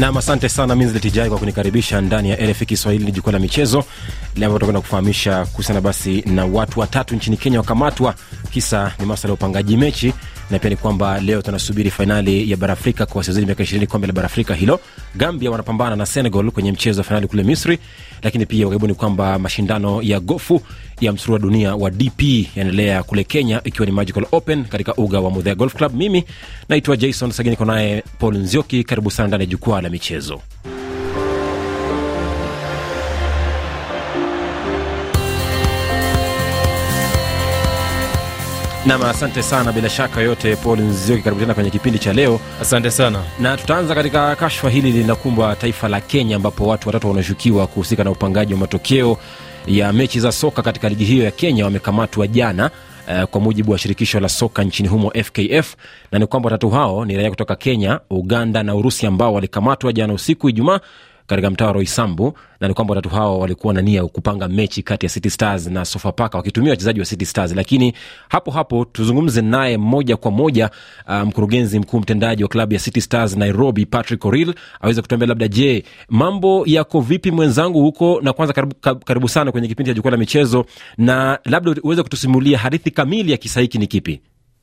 Nam, asante sana Minzletijai kwa kunikaribisha ndani ya RFI Kiswahili, ni jukwaa la michezo. Leo, ambapo tutakwenda kufahamisha kuhusiana basi na watu watatu nchini Kenya wakamatwa, kisa ni masala ya upangaji mechi, na pia ni kwamba leo tunasubiri fainali ya bara Afrika kwa wasiozidi miaka ishirini, kombe la bara Afrika hilo. Gambia wanapambana na Senegal kwenye mchezo wa fainali kule Misri, lakini pia karibu ni kwamba mashindano ya gofu ya msuru wa dunia wa DP yaendelea kule Kenya, ikiwa ni Magical Open katika uga wa Mudhea Golf Club. Mimi naitwa Jason Sagini, niko Paul Nzioki. Karibu sana ndani ya jukwaa la michezo. Nam, asante sana. Bila shaka yote, Paul Nzioki, karibu tena kwenye kipindi cha leo, Asante sana. na tutaanza katika kashfa hili linakumbwa taifa la Kenya, ambapo watu watatu wanashukiwa kuhusika na upangaji wa matokeo ya mechi za soka katika ligi hiyo ya Kenya wamekamatwa jana eh, kwa mujibu wa shirikisho la soka nchini humo FKF, na ni kwamba watatu hao ni raia kutoka Kenya, Uganda na Urusi ambao walikamatwa jana usiku Ijumaa katika mtaa wa Roysambu, na ni kwamba watatu hao walikuwa na nia kupanga mechi kati ya City Stars na Sofapaka wakitumia wachezaji wa City Stars. Lakini hapo hapo tuzungumze naye moja kwa moja, uh, mkurugenzi mkuu mtendaji wa klabu ya City Stars Nairobi, Patrick Oril aweze kutuambia labda, je, mambo yako vipi mwenzangu huko? Na kwanza karibu, karibu sana kwenye kipindi cha jukwaa la michezo, na labda uweze kutusimulia hadithi kamili ya kisa hiki ni kipi?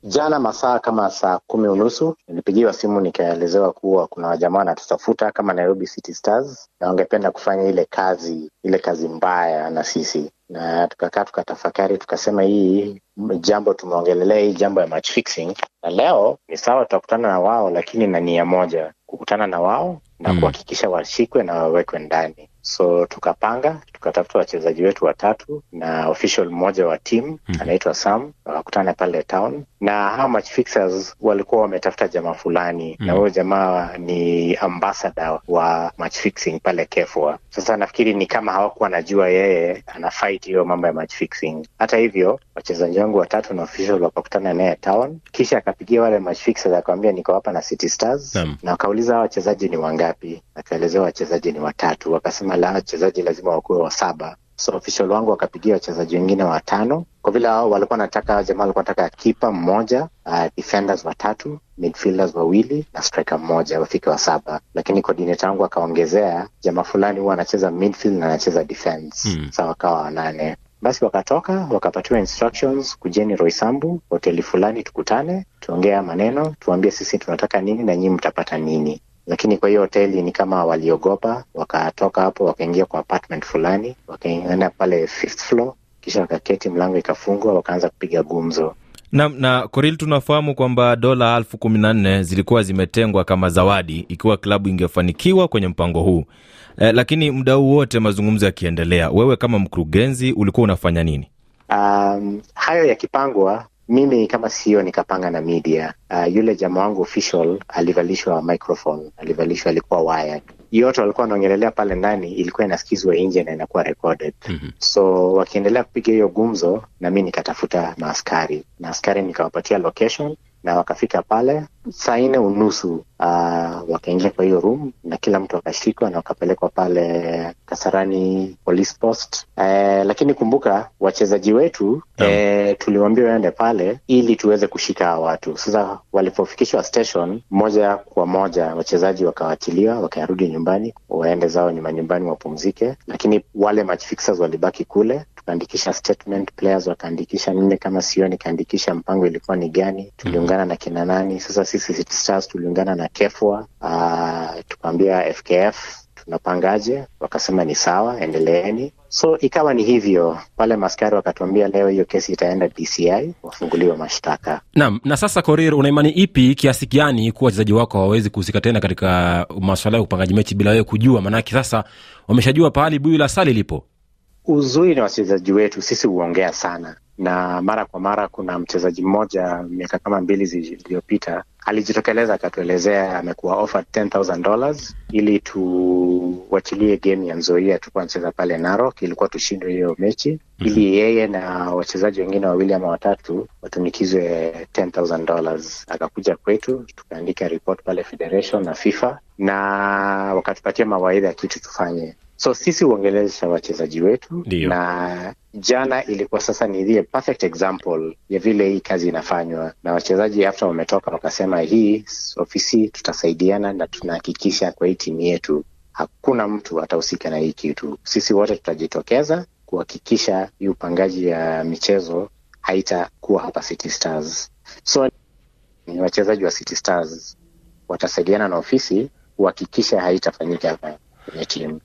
Jana masaa kama saa kumi unusu nilipigiwa simu nikaelezewa kuwa kuna wajamaa wanatutafuta kama Nairobi City Stars na wangependa kufanya ile kazi ile kazi mbaya na sisi, na tukakaa tukatafakari, tukasema hii jambo tumeongelelea hii jambo ya match fixing, na leo ni sawa, tutakutana na wao, lakini na nia moja, kukutana na wao na Mm. kuhakikisha washikwe na wawekwe ndani. So tukapanga tukatafuta wachezaji wetu watatu na official mmoja wa team -hmm. anaitwa Sam, wakakutana pale town, na hawa match fixers walikuwa wametafuta jamaa fulani Mhm. na huyo jamaa ni ambassador wa match fixing pale Kefwa. Sasa nafikiri ni kama hawakuwa wanajua yeye ana fight hiyo mambo ya match fixing. Hata hivyo wachezaji wangu watatu na official wakakutana naye town, kisha akapigia wale match fixers akawambia niko hapa na City Stars Naam. na wakauliza hawa wachezaji ni wangapi, akaelezewa wachezaji ni watatu, wakasema la wachezaji lazima wakuwe wa saba. So official wangu wakapigia wachezaji wengine watano, kwa vile hao walikuwa nataka, jamaa walikuwa nataka kipa mmoja, uh, defenders watatu, midfielders wawili na striker mmoja, wafike wa saba. Lakini coordinator wangu akaongezea jamaa fulani huwa anacheza midfield na anacheza defense Hmm. sa wakawa wanane. Basi wakatoka wakapatiwa instructions, kujeni roisambu hoteli fulani, tukutane tuongea maneno, tuambie sisi tunataka nini na nyinyi mtapata nini. Lakini kwa hiyo hoteli ni kama waliogopa, wakatoka hapo wakaingia kwa apartment fulani, wakaenda pale fifth floor, kisha wakaketi, mlango ikafungwa, wakaanza kupiga gumzo. Na, na Koril, tunafahamu kwamba dola elfu kumi na nne zilikuwa zimetengwa kama zawadi ikiwa klabu ingefanikiwa kwenye mpango huu eh, lakini muda huu wote mazungumzo yakiendelea, wewe kama mkurugenzi ulikuwa unafanya nini? Um, hayo yakipangwa, mimi kama sio nikapanga na media. Uh, yule jamaa wangu official alivalishwa microphone, alivalishwa, alikuwa wired. Yote walikuwa wanaongelelea pale ndani ilikuwa inasikizwa nje na inakuwa recorded. Mhm. So wakiendelea kupiga hiyo gumzo, na mi nikatafuta maaskari na askari nikawapatia location na wakafika pale saa nne unusu uh, wakaingia kwa hiyo room na kila mtu akashikwa na wakapelekwa pale Kasarani police post. Eh, lakini kumbuka wachezaji wetu yeah. eh, tuliwaambia waende pale ili tuweze kushika hawa watu. Sasa walipofikishwa station, moja kwa moja wachezaji wakawachiliwa wakarudi nyumbani, waende zao nyuma nyumbani wapumzike, lakini wale match fixers walibaki kule. Tukaandikisha statement, players wakaandikisha, mimi kama sio nikaandikisha mpango ilikuwa ni gani, tuliungana na kina nani. Sasa sisi City Stars tuliungana na Kefwa, uh, tukaambia FKF tunapangaje, wakasema ni sawa, endeleeni. So ikawa ni hivyo, pale, maskari wakatuambia leo hiyo kesi itaenda DCI wafunguliwa mashtaka. Naam, na sasa Korir, una imani ipi kiasi gani kuwa wachezaji wako hawawezi kuhusika tena katika maswala ya upangaji mechi bila wewe kujua? Maanake sasa wameshajua pahali buyu la sali lipo. Uzuri na wachezaji wetu, sisi huongea sana na mara kwa mara. Kuna mchezaji mmoja miaka kama mbili zilizopita alijitokeleza akatuelezea amekuwa offered $10,000 ili tuwachilie game ya Nzoia, tulikuwa nacheza pale Narok, ilikuwa tushindwe hiyo mechi ili yeye na wachezaji wengine wawili ama watatu watunikizwe $10,000. Akakuja kwetu tukaandika report pale Federation na FIFA na wakatupatia mawaidha ya kitu tufanye. So sisi huongelesha wachezaji wetu Dio. na jana ilikuwa sasa ni the perfect example ya vile hii kazi inafanywa na wachezaji Hafta wametoka wakasema hii ofisi tutasaidiana na tunahakikisha kwa hii timu yetu hakuna mtu atahusika na hii kitu. Sisi wote tutajitokeza kuhakikisha hii upangaji ya michezo haitakuwa hapa City Stars. So ni wachezaji wa City Stars watasaidiana na ofisi kuhakikisha haitafanyika hapa kwenye timu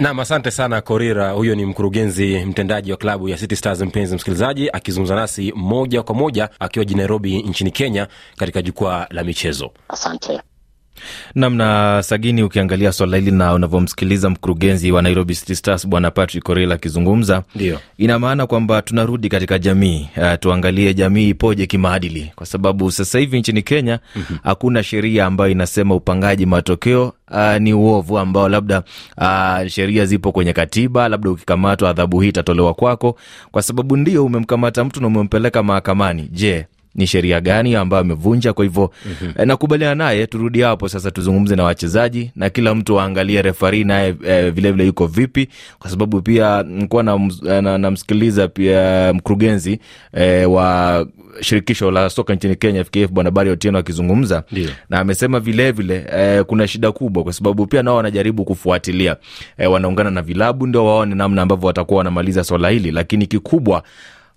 Nam, asante sana Korira. Huyo ni mkurugenzi mtendaji wa klabu ya City Stars, mpenzi msikilizaji, akizungumza nasi moja kwa moja akiwa jijini Nairobi nchini Kenya, katika jukwaa la michezo. asante namna sagini ukiangalia swala hili na unavyomsikiliza mkurugenzi wa nairobi city stars bwana patrick orel akizungumza Ndio. ina maana kwamba tunarudi katika jamii uh, tuangalie jamii ipoje kimaadili kwa sababu sasa hivi nchini kenya mm-hmm. hakuna sheria ambayo inasema upangaji matokeo uh, ni uovu ambao labda uh, sheria zipo kwenye katiba labda ukikamatwa adhabu hii itatolewa kwako kwa sababu ndio umemkamata mtu na umempeleka mahakamani je ni sheria gani ambayo amevunja kwa hivyo mm-hmm. nakubaliana naye turudi hapo sasa tuzungumze na wachezaji na kila mtu aangalie refari naye e, vilevile yuko vipi kwa sababu pia nikuwa namsikiliza na, na pia mkurugenzi e, wa shirikisho la soka nchini kenya fkf bwana bari otieno akizungumza na amesema vilevile e, kuna shida kubwa kwa sababu pia nao wanajaribu kufuatilia e, wanaungana na vilabu ndio waone namna ambavyo watakuwa wanamaliza swala hili lakini kikubwa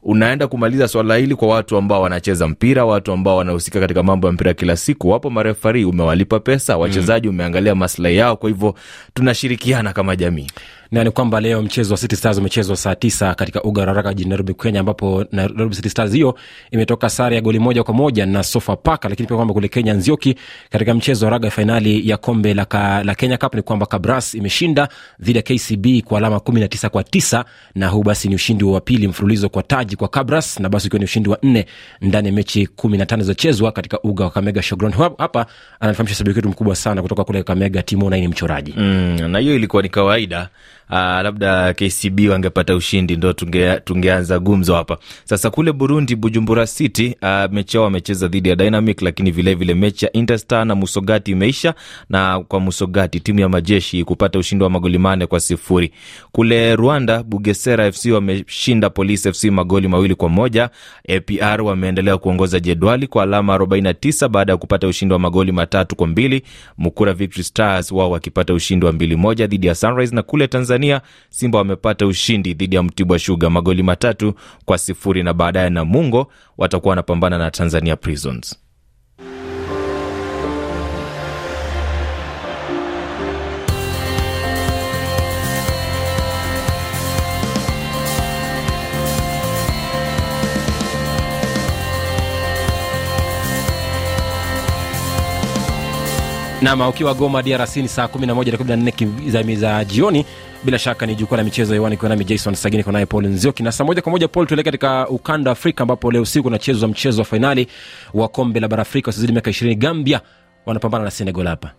unaenda kumaliza swala hili kwa watu ambao wanacheza mpira watu ambao wanahusika katika mambo ya mpira kila siku. Wapo marefari umewalipa pesa wachezaji umeangalia maslahi yao kwa hivyo tunashirikiana kama jamii na ni kwamba leo mchezo wa City Stars umechezwa saa tisa katika uga wa Ruaraka jijini Nairobi, Kenya, ambapo Nairobi City Stars hiyo imetoka sare ya goli moja kwa moja na Sofapaka. Lakini pia kwamba kule Kenya, Nzioki, katika mchezo wa raga fainali ya kombe la, ka, la Kenya Cup ni kwamba Kabras imeshinda dhidi ya KCB kwa alama kumi na tisa kwa tisa na huu basi ni ushindi wa pili mfululizo kwa taji kwa Kabras na basi ukiwa ni ushindi wa nne ndani ya mechi kumi na tano zilizochezwa katika uga wa Kamega Showground. Hapa anafahamisha sabiki wetu mkubwa sana kutoka kule Kamega, Timo Naini, mchoraji mm, na hiyo ilikuwa ni kawaida Uh, labda kcb wangepata ushindi ndo tunge, tungeanza gumzo hapa. Sasa kule burundi bujumbura city uh, mechi yao wamecheza dhidi ya dynamic lakini vilevile mechi ya interstar na musogati imeisha na kwa musogati timu ya majeshi kupata ushindi wa magoli mane kwa sifuri. Kule rwanda bugesera fc wameshinda Police fc magoli mawili kwa moja. Apr wameendelea kuongoza jedwali kwa alama 49 baada ya kupata ushindi wa magoli matatu kwa mbili. Mukura victory stars wao wakipata ushindi wa mbili moja dhidi ya sunrise na kule tanzania simba wamepata ushindi dhidi ya mtibwa shuga magoli matatu kwa sifuri na baadaye Namungo watakuwa wanapambana na tanzania prisons. Nam ukiwa goma drc ni saa 11 za, za jioni bila shaka ni jukwaa la michezo hewani ikiwa nami jason sagini kwa naye paul nzioki. Na saa moja kwa moja paul tuelekea katika ukanda wa afrika ambapo leo usiku unachezwa mchezo wa fainali wa kombe la bara afrika wasiozidi miaka ishirini. Gambia wanapambana na senegal hapa.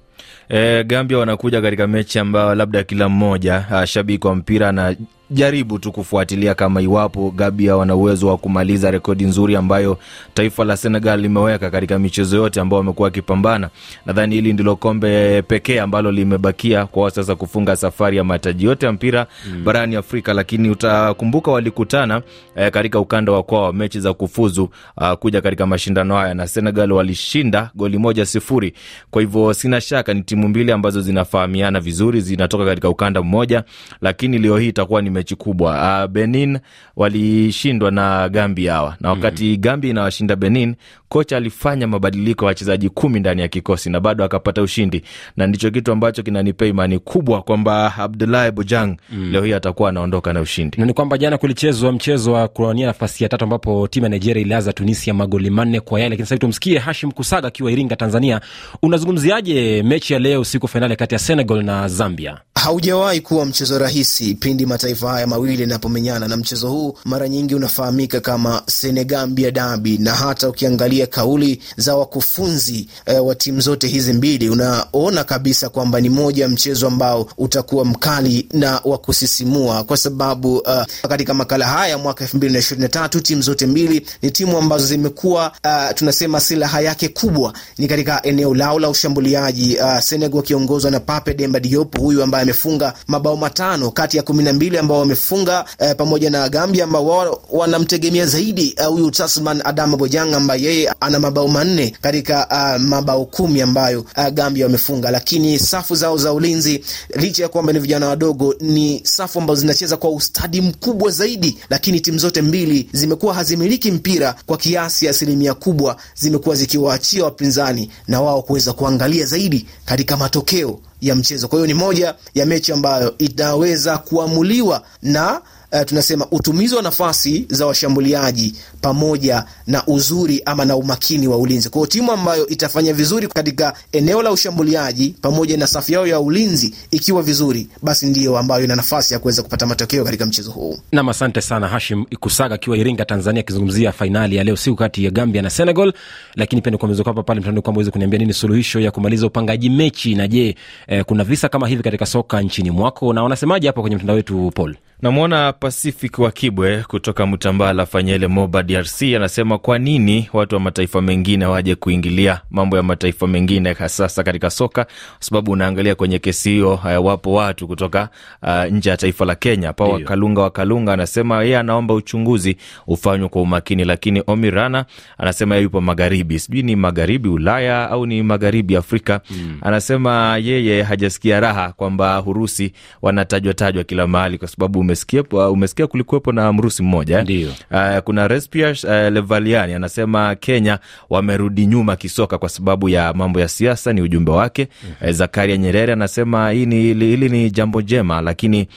E, gambia wanakuja katika mechi ambayo labda kila mmoja uh, shabiki wa mpira na jaribu tu kufuatilia kama iwapo gabia wana uwezo wa kumaliza rekodi nzuri ambayo taifa la senegal limeweka katika michezo yote ambao wamekuwa wakipambana nadhani hili ndilo kombe pekee ambalo limebakia kwao sasa kufunga safari ya mataji yote ya mpira mm. barani afrika lakini utakumbuka walikutana eh, katika ukanda wa kwao mechi za kufuzu uh, kuja katika mashindano haya na senegal walishinda goli moja sifuri kwa hivyo sina shaka ni timu mbili ambazo zinafahamiana vizuri zinatoka katika ukanda mmoja lakini leo hii itakuwa ni mechi kubwa. Uh, benin walishindwa na gambia hawa. Na wakati mm. gambia inawashinda benin kocha alifanya mabadiliko ya wachezaji kumi ndani ya kikosi na bado akapata ushindi. Na ndicho kitu ambacho kinanipea imani kubwa kwamba abdulahi Bojang mm. leo hii atakuwa anaondoka na ushindi. Na ni kwamba jana kulichezwa mchezo wa kuwania nafasi ya tatu ambapo timu ya nigeria ililaza tunisia magoli manne kwa yale lakini sasa tumsikie hashim kusaga akiwa iringa tanzania. Unazungumziaje mechi ya leo usiku fainali kati ya senegal na zambia? Haujawahi kuwa mchezo rahisi pindi mataifa haya mawili yanapomenyana na mchezo huu mara nyingi unafahamika kama senegambia dabi na hata ukiangalia kauli za wakufunzi e, wa timu zote hizi mbili unaona kabisa kwamba ni moja ya mchezo ambao utakuwa mkali na wa kusisimua kwa sababu uh, katika makala haya mwaka elfu mbili na ishirini na tatu timu zote mbili ni timu ambazo zimekuwa uh, tunasema silaha yake kubwa ni katika eneo lao la ushambuliaji. Uh, senegal wakiongozwa na pape demba diop huyu ambaye amefunga mabao matano kati ya kumi na mbili ambao ambao wamefunga eh, pamoja na Gambia ambao wao wanamtegemea zaidi huyu uh, Tasman Adama Bojang ambaye yeye ana mabao manne katika uh, mabao kumi ambayo uh, Gambia wamefunga, lakini safu zao za ulinzi licha ya kwamba ni vijana wadogo, ni safu ambazo zinacheza kwa ustadi mkubwa zaidi, lakini timu zote mbili zimekuwa hazimiliki mpira kwa kiasi, asilimia kubwa zimekuwa zikiwaachia wapinzani na wao kuweza kuangalia zaidi katika matokeo ya mchezo. Kwa hiyo ni moja ya mechi ambayo inaweza kuamuliwa na Uh, tunasema utumizi wa nafasi za washambuliaji pamoja na uzuri ama na umakini wa ulinzi. Kwa hiyo timu ambayo itafanya vizuri katika eneo la ushambuliaji pamoja na safu yao ya ulinzi ikiwa vizuri, basi ndiyo ambayo ina nafasi ya kuweza kupata matokeo katika mchezo huu. Nam, asante sana Hashim Ikusaga akiwa Iringa, Tanzania, akizungumzia fainali ya leo siku kati ya Gambia na Senegal. Lakini pia nikuambia kwamba pale mtandao kwamba uweze kuniambia nini suluhisho ya kumaliza upangaji mechi, na je, eh, kuna visa kama hivi katika soka nchini mwako, na wanasemaje hapo kwenye mtandao wetu Paul? Namwona Pacific wa Kibwe kutoka Mtambala Fanyele, Moba, DRC, anasema kwa nini watu wa mataifa mengine waje kuingilia mambo ya mataifa mengine hasasa katika soka, kwa sababu unaangalia kwenye kesi hiyo, wapo watu kutoka uh, nje ya taifa la Kenya. pa Wakalunga. Wakalunga anasema yeye anaomba uchunguzi ufanywe kwa umakini, lakini Omirana anasema yeye yupo magharibi, sijui ni magharibi Ulaya au ni magharibi Afrika. Hmm. Anasema yeye hajasikia raha kwamba Urusi wanatajwa tajwa kila mahali kwa sababu umesikia, umesikia kulikuwepo na mrusi mmoja eh? uh, kuna Respias uh, Levaliani anasema Kenya wamerudi nyuma kisoka kwa sababu ya mambo ya siasa, ni ujumbe wake. mm-hmm. uh, Zakaria Nyerere anasema hii ni hili ni jambo jema, lakini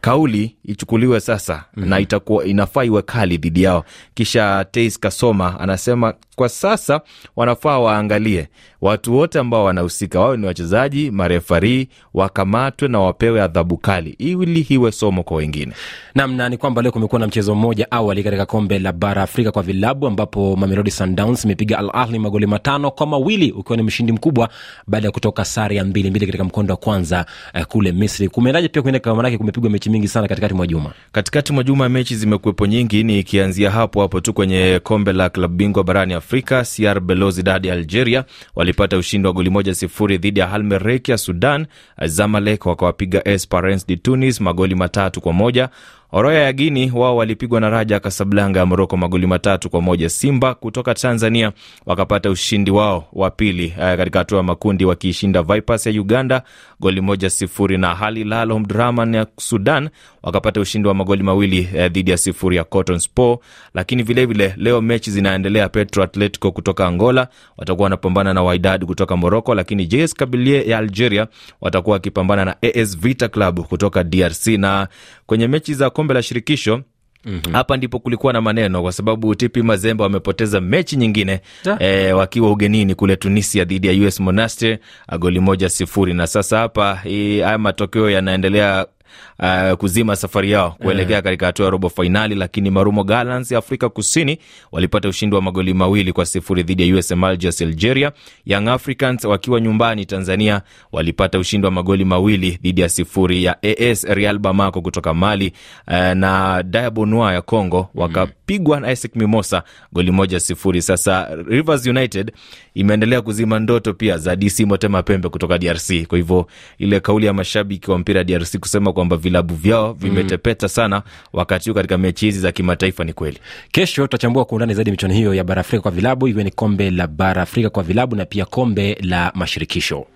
kauli ichukuliwe sasa mm-hmm. na itakuwa inafaa iwe kali dhidi yao. Kisha Teis Kasoma anasema kwa sasa wanafaa waangalie watu wote ambao wanahusika, wawe ni wachezaji, marefarii, wakamatwe na wapewe adhabu kali ili hiwe somo kwa wengine. Namna ni kwamba leo kumekuwa na mchezo mmoja awali katika kombe la bara Afrika kwa vilabu ambapo Mamelodi Sundowns imepiga Al Ahli magoli matano kwa mawili ukiwa ni mshindi mkubwa baada ya kutoka sare ya mbili mbili katika mkondo wa kwanza eh, kule Misri. Kumeendaje pia kuenda manake kumepigwa mechi mingi sana katikati mwa juma. Katikati mwa juma mechi zimekuwepo nyingi, ni ikianzia hapo hapo tu kwenye kombe la klabu bingwa barani Afrika. CR Belouizdad ya Algeria walipata ushindi wa goli moja sifuri dhidi ya Al ya Sudan. Zamalek wakawapiga Esperance de Tunis magoli matatu kwa moja. Oroya ya Guini wao walipigwa na Raja Kasablanka ya Moroko magoli matatu kwa moja. Simba kutoka Tanzania wakapata ushindi wao wa pili katika hatua ya makundi wakiishinda Vipers ya Uganda goli moja sifuri, na Al Hilal Omdurman ya Sudan wakapata ushindi wa magoli mawili eh, dhidi ya sifuri ya Cotton Sport. Lakini vilevile vile, leo mechi zinaendelea. Petro Atletico kutoka Angola watakuwa wanapambana na Wydad kutoka Moroko, lakini JS Kabylie ya Algeria watakuwa wakipambana na AS Vita Club kutoka DRC na kwenye mechi za kombe la shirikisho Mm-hmm. Hapa ndipo kulikuwa na maneno kwa sababu TP Mazembe wamepoteza mechi nyingine e, wakiwa ugenini kule Tunisia dhidi ya US Monastir goli moja sifuri, na sasa hapa haya matokeo yanaendelea Uh, kuzima safari yao kuelekea katika hatua ya robo fainali, lakini Marumo Gallants ya Afrika Kusini walipata ushindi wa magoli mawili kwa sifuri dhidi ya USM Alger Algeria. Young Africans wakiwa nyumbani Tanzania walipata ushindi wa magoli mawili dhidi ya sifuri ya AS Real Bamako kutoka Mali. Uh, na Diabonoi ya Congo wakapigwa na Isaac Mimosa goli moja sifuri. Sasa Rivers United imeendelea kuzima ndoto pia za DC Motema Pembe kutoka DRC. Kwa hivyo ile kauli ya mashabiki wa mpira DRC kusema kwamba vilabu vyao vimetepeta sana wakati huu katika mechi hizi za kimataifa ni kweli. Kesho tutachambua kwa undani zaidi michuano hiyo ya bara Afrika kwa vilabu, iwe ni kombe la bara Afrika kwa vilabu na pia kombe la mashirikisho.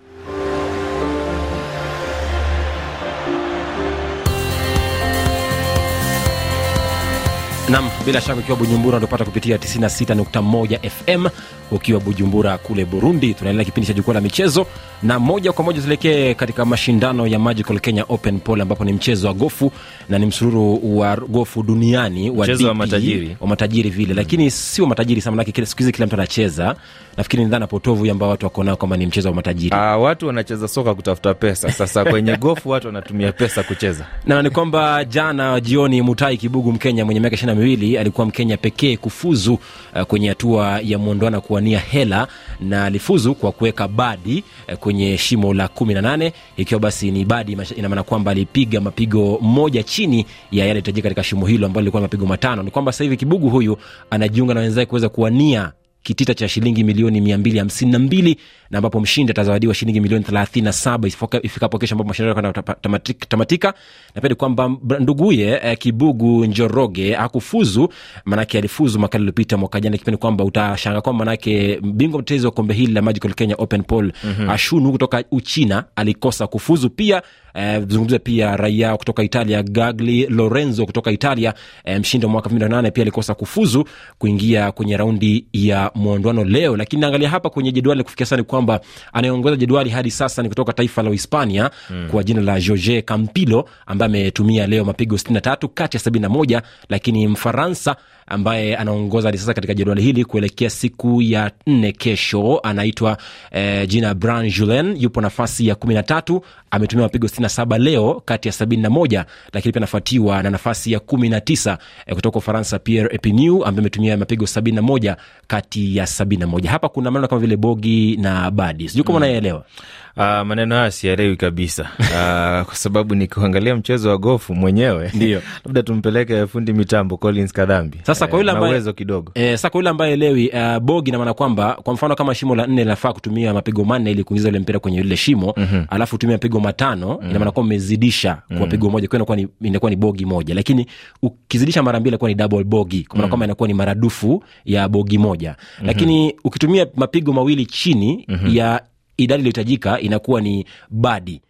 Nam bila shaka ukiwa bujumbura unatopata kupitia 96.1 fm ukiwa bujumbura kule burundi tunaendelea kipindi cha jukwaa la michezo na moja kwa moja tuelekee katika mashindano ya magical kenya open pole ambapo ni mchezo wa gofu na ni msururu wa gofu duniani wa, Mchezo wa DP, matajiri. wa matajiri vile lakini sio matajiri sana manake siku hizi kila mtu anacheza nafikiri ni dhana potovu ambao watu wako nao kwamba ni mchezo wa matajiri Ah, watu wanacheza soka kutafuta pesa. Sasa kwenye gofu watu wanatumia pesa kucheza. na ni kwamba jana jioni mutai kibugu mkenya mwenye miaka ishiri na miwili alikuwa mkenya pekee kufuzu uh, kwenye hatua ya mwondoano kuwania hela na alifuzu kwa kuweka badi uh, kwenye shimo la kumi na nane. Ikiwa basi ni badi inamaana ina maana kwamba alipiga mapigo moja chini ya yale itajika katika shimo hilo ambalo lilikuwa mapigo matano. Ni kwamba sasa hivi kibugu huyu anajiunga na wenzake kuweza kuwania kitita cha shilingi milioni mia mbili hamsini na mbili na ambapo mshindi atazawadiwa shilingi milioni thelathini na saba ifikapo kesho ambapo mashindano yanakwenda tamatika, tamatika. na pia ni kwamba nduguye eh, kibugu njoroge hakufuzu manake alifuzu mwaka lilopita mwaka jana kipindi kwamba utashanga kwamba manake bingwa mtetezi wa kombe hili la magical kenya open poll mm-hmm. ashunu kutoka uchina alikosa kufuzu pia eh, zungumzia pia raia kutoka italia gagli lorenzo kutoka italia eh, mshindi wa mwaka elfu mbili na nane pia alikosa kufuzu kuingia kwenye raundi ya mwondoano leo lakini naangalia hapa kwenye jedwali kufikia sasa ni kwamba anayeongoza jedwali hadi sasa ni kutoka taifa la uhispania mm. kwa jina la jorge campilo ambaye ametumia leo mapigo 63 kati ya 71 lakini mfaransa ambaye anaongoza hadi sasa katika jedwali hili kuelekea siku ya nne kesho. Anaitwa eh, jina bran julen yupo nafasi ya kumi na tatu. Ametumia mapigo 67 leo kati ya 71 lakini pia anafuatiwa na nafasi ya 19 eh, kutoka ufaransa pierre epinu ambaye ametumia mapigo 71 kati ya 71 hapa kuna maneno kama vile bogi na badi. Sijui kama unayeelewa Uh, maneno haya siyaelewi kabisa uh, kwa sababu nikiangalia mchezo wa gofu mwenyewe Ndio. labda tumpeleke fundi mitambo Collins Kadhambi Sasa kwa yule Eh, ambaye- uwezo kidogo eh, sasa kwa yule ambaye elewi uh, bogi na maana kwamba kwa mfano kama shimo la nne linafaa kutumia mapigo manne ili kuingiza ule mpira kwenye ile shimo mm-hmm. alafu utumia mapigo matano mm-hmm. ina maana kwamba umezidisha kwa pigo moja kwa inakuwa ni, inakuwa ni bogi moja lakini ukizidisha mara mbili inakuwa ni double bogi kwa maana kwamba inakuwa ni maradufu ya bogi moja mm-hmm. ukitumia mapigo mawili chini mm-hmm. ya idadi iliyohitajika inakuwa ni badi.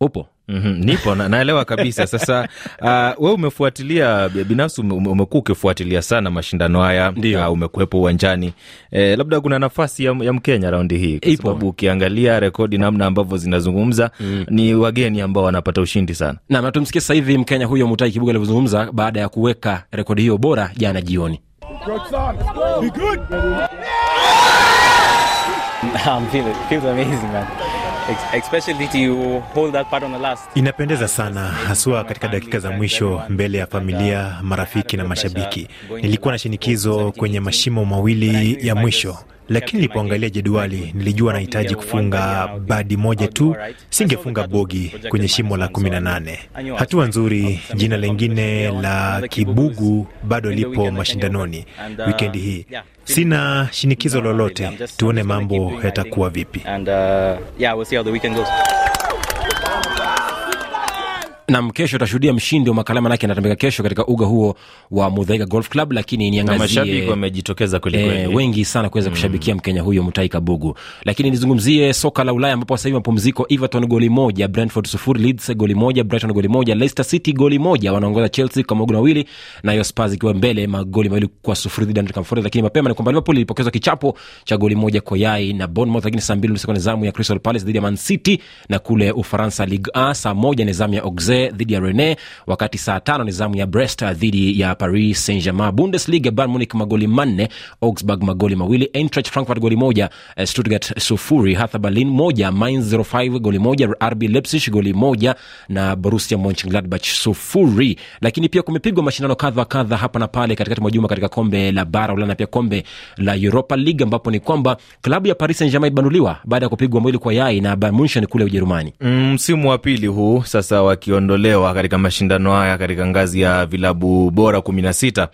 Upo? Mm-hmm, nipo na, naelewa kabisa. Sasa uh, we umefuatilia binafsi ume, ume- umekuwa ukifuatilia sana mashindano haya uh, umekuwepo uwanjani. E, labda kuna nafasi ya, ya mkenya raundi hii? Kwa sababu ukiangalia rekodi namna ambavyo zinazungumza mm. ni wageni ambao wanapata ushindi sana. Nam na tumsikie sasa hivi mkenya huyo mutai kibuga alivyozungumza baada ya kuweka rekodi hiyo bora jana jioni I'm feeling feels amazing, man. Especially to hold that part on the last. Inapendeza sana haswa katika dakika za mwisho mbele ya familia, marafiki na mashabiki. Nilikuwa na shinikizo kwenye mashimo mawili ya mwisho, lakini nilipoangalia jedwali nilijua nahitaji kufunga badi moja tu, singefunga bogi kwenye shimo la 18. Hatua nzuri. Jina lingine la Kibugu bado lipo mashindanoni wikendi hii. Sina shinikizo lolote, tuone mambo yatakuwa vipi. Nam kesho utashuhudia mshindi wa makala manake anatambika kesho katika uga huo wa mudhaika golf club lakini niangazie wamejitokeza kwelikweli E, wengi sana kuweza kushabikia mkenya huyo mutai kabugu lakini nizungumzie soka la ulaya ambapo sasa hivi mapumziko everton goli moja brentford sufuri leeds goli moja brighton goli moja leicester city goli moja wanaongoza chelsea kwa magoli mawili nayo spurs ikiwa mbele magoli mawili kwa sufuri dhidi ya Forest. Lakini mapema ni kwamba liverpool ilipokezwa kichapo cha goli moja kwa yai na bournemouth lakini saa mbili nusu ni zamu ya crystal palace dhidi ya man city na kule ufaransa ligue a saa moja ni zamu ya auxerre dhidi ya rene wakati saa tano ni zamu ya brest dhidi ya paris saint germain bundesliga bayern munich magoli manne augsburg magoli mawili eintracht frankfurt goli moja eh, stuttgart sufuri Hertha berlin moja mainz 05 goli moja rb leipzig goli moja na borussia monchengladbach sufuri. Lakini pia kumepigwa mashindano kadha kadha hapa na pale katikati mwa juma katika kombe la bara ulaya pia kombe la europa league ambapo ni kwamba klabu ya paris saint germain ibanuliwa baada ya kupigwa mwili kwa yai na bayern munchen kule ujerumani. Mm, wa pili huu sasa wakiondolewa katika mashindano haya katika ngazi ya vilabu bora kumi na sita.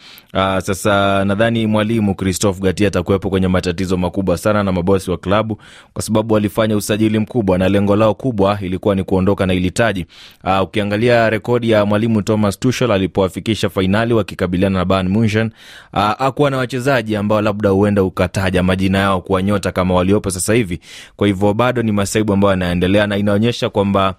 Sasa nadhani mwalimu christophe gati atakuwepo kwenye matatizo makubwa sana na mabosi wa klabu kwa sababu walifanya usajili mkubwa na lengo lao kubwa ilikuwa ni kuondoka na ilitaji. Aa, ukiangalia rekodi ya mwalimu thomas tuchel alipowafikisha fainali wakikabiliana na bayern munchen aa, akuwa na wachezaji ambao labda huenda ukataja majina yao kuwa nyota kama waliopo sasa hivi. Kwa hivyo bado ni masaibu ambayo yanaendelea na inaonyesha kwamba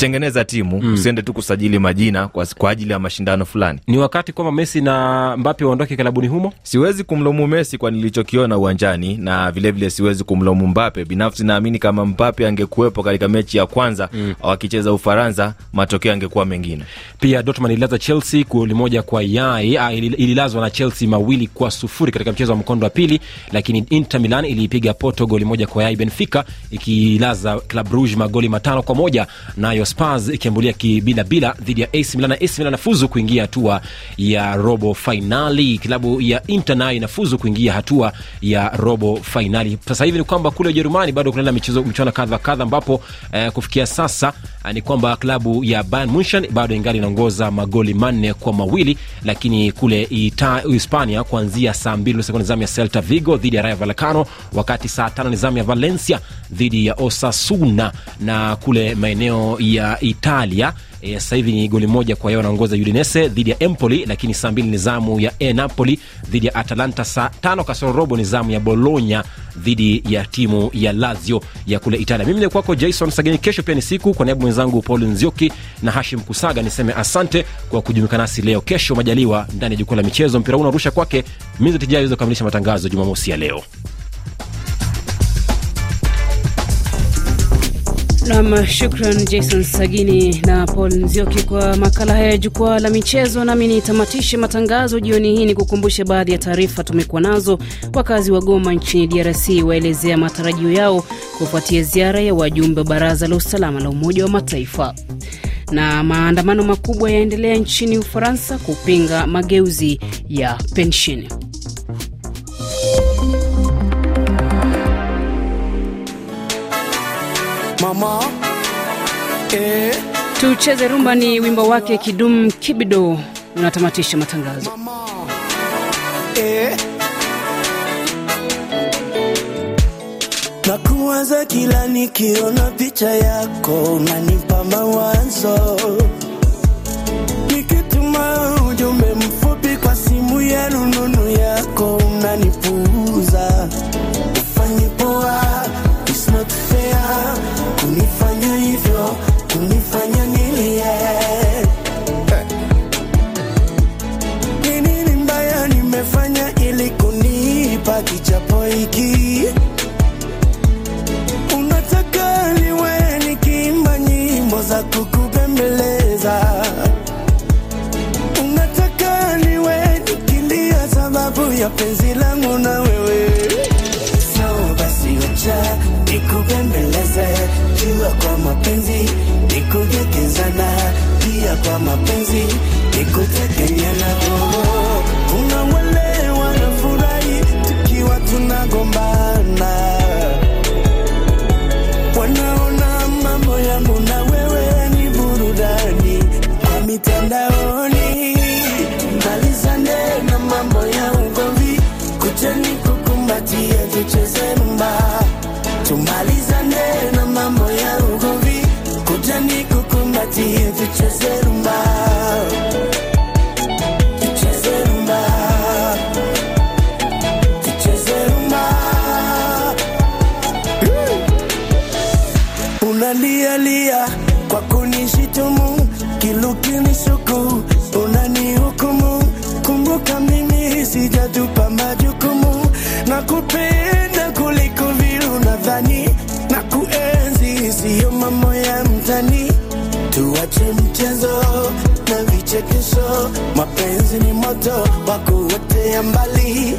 tengeneza timu mm. usiende tu kusajili majina kwa, kwa ajili ya mashindano fulani ni wakati kwamba messi na Mbappe waondoke klabuni humo siwezi kumlaumu Messi kwa nilichokiona uwanjani na vilevile vile siwezi kumlaumu Mbappe. binafsi naamini kama Mbappe angekuwepo katika mechi ya kwanza mm. wakicheza ufaransa matokeo angekuwa mengine pia dortmund ililaza chelsea goli moja kwa yai ah, ililazwa na chelsea mawili kwa sufuri katika mchezo wa mkondo wa pili lakini inter milan iliipiga Porto goli moja kwa yai benfica ikilaza club Brugge magoli matano kwa moja nayo spars ikiambulia kibilabila dhidi ya ac milan ac milan inafuzu kuingia hatua ya robo fainali klabu ya inter nayo inafuzu kuingia hatua ya robo fainali sasa hivi ni kwamba kule ujerumani bado kunaenda michezo michuano kadha kadha ambapo eh, kufikia sasa ni kwamba klabu ya Bayern Munchen bado ingali inaongoza magoli manne kwa mawili, lakini kule Ita, Hispania kuanzia saa mbili nusu ni zamu ya Celta Vigo dhidi ya Rayo Vallecano, wakati saa tano ni zamu ya Valencia dhidi ya Osasuna, na kule maeneo ya Italia E, sasa hivi ni goli moja kwa yeye wanaongoza Udinese dhidi ya Empoli, lakini saa mbili ni zamu ya e Napoli dhidi ya Atalanta. Saa tano kasoro robo ni zamu ya Bologna dhidi ya timu ya Lazio ya kule Italia. Mimi ni kwako Jason Sageni. Kesho pia ni siku. Kwa niaba mwenzangu Paul Nzioki na Hashim Kusaga niseme asante kwa kujumuika nasi leo. Kesho majaliwa ndani ya jukwaa la michezo, mpira huu unarusha kwake Mizetijai Jai kukamilisha matangazo Jumamosi ya leo. Nam, shukran Jason Sagini na Paul Nzioki kwa makala haya ya jukwaa la michezo. Nami nitamatishe matangazo jioni hii ni kukumbushe baadhi ya taarifa tumekuwa nazo. Wakazi wa Goma nchini DRC waelezea matarajio yao kufuatia ziara ya wajumbe wa baraza la usalama la Umoja wa Mataifa, na maandamano makubwa yaendelea nchini Ufaransa kupinga mageuzi ya pensheni. Mama, eh, Tucheze rumba ni wimbo wake Kidum Kibido unatamatisha matangazo. eh. Nakuwaza kila nikiona picha yako, unanipa mawazo. Za kukubembeleza, unataka niwe nikilia sababu ya penzi langu na wewe. So basi wacha nikubembeleze, jua kwa mapenzi nikujekezana, pia kwa mapenzi nikutekenyana. Kuna wale wanafurahi tukiwa tunagombana kukumbatia, tucheze rumba. Tucheze mapenzi ni moto wa kuotea mbali.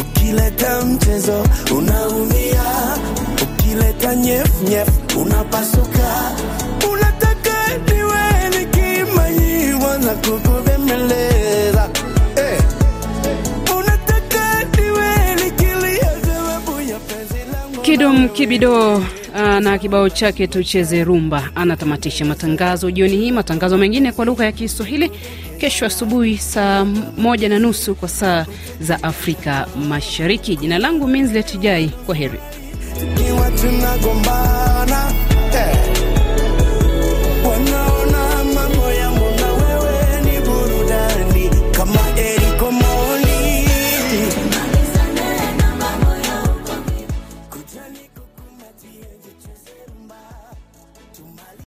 Ukileta mchezo unaumia, ukileta nyef nyef unapasuka. Unataka niwe nikimanyiwa na kukubembeleza eh. Kidum Kibido ah, na kibao chake tucheze rumba anatamatisha matangazo jioni hii. Matangazo mengine kwa lugha ya Kiswahili kesho asubuhi saa moja na nusu kwa saa za Afrika Mashariki. Jina langu minsletjai kwa heri.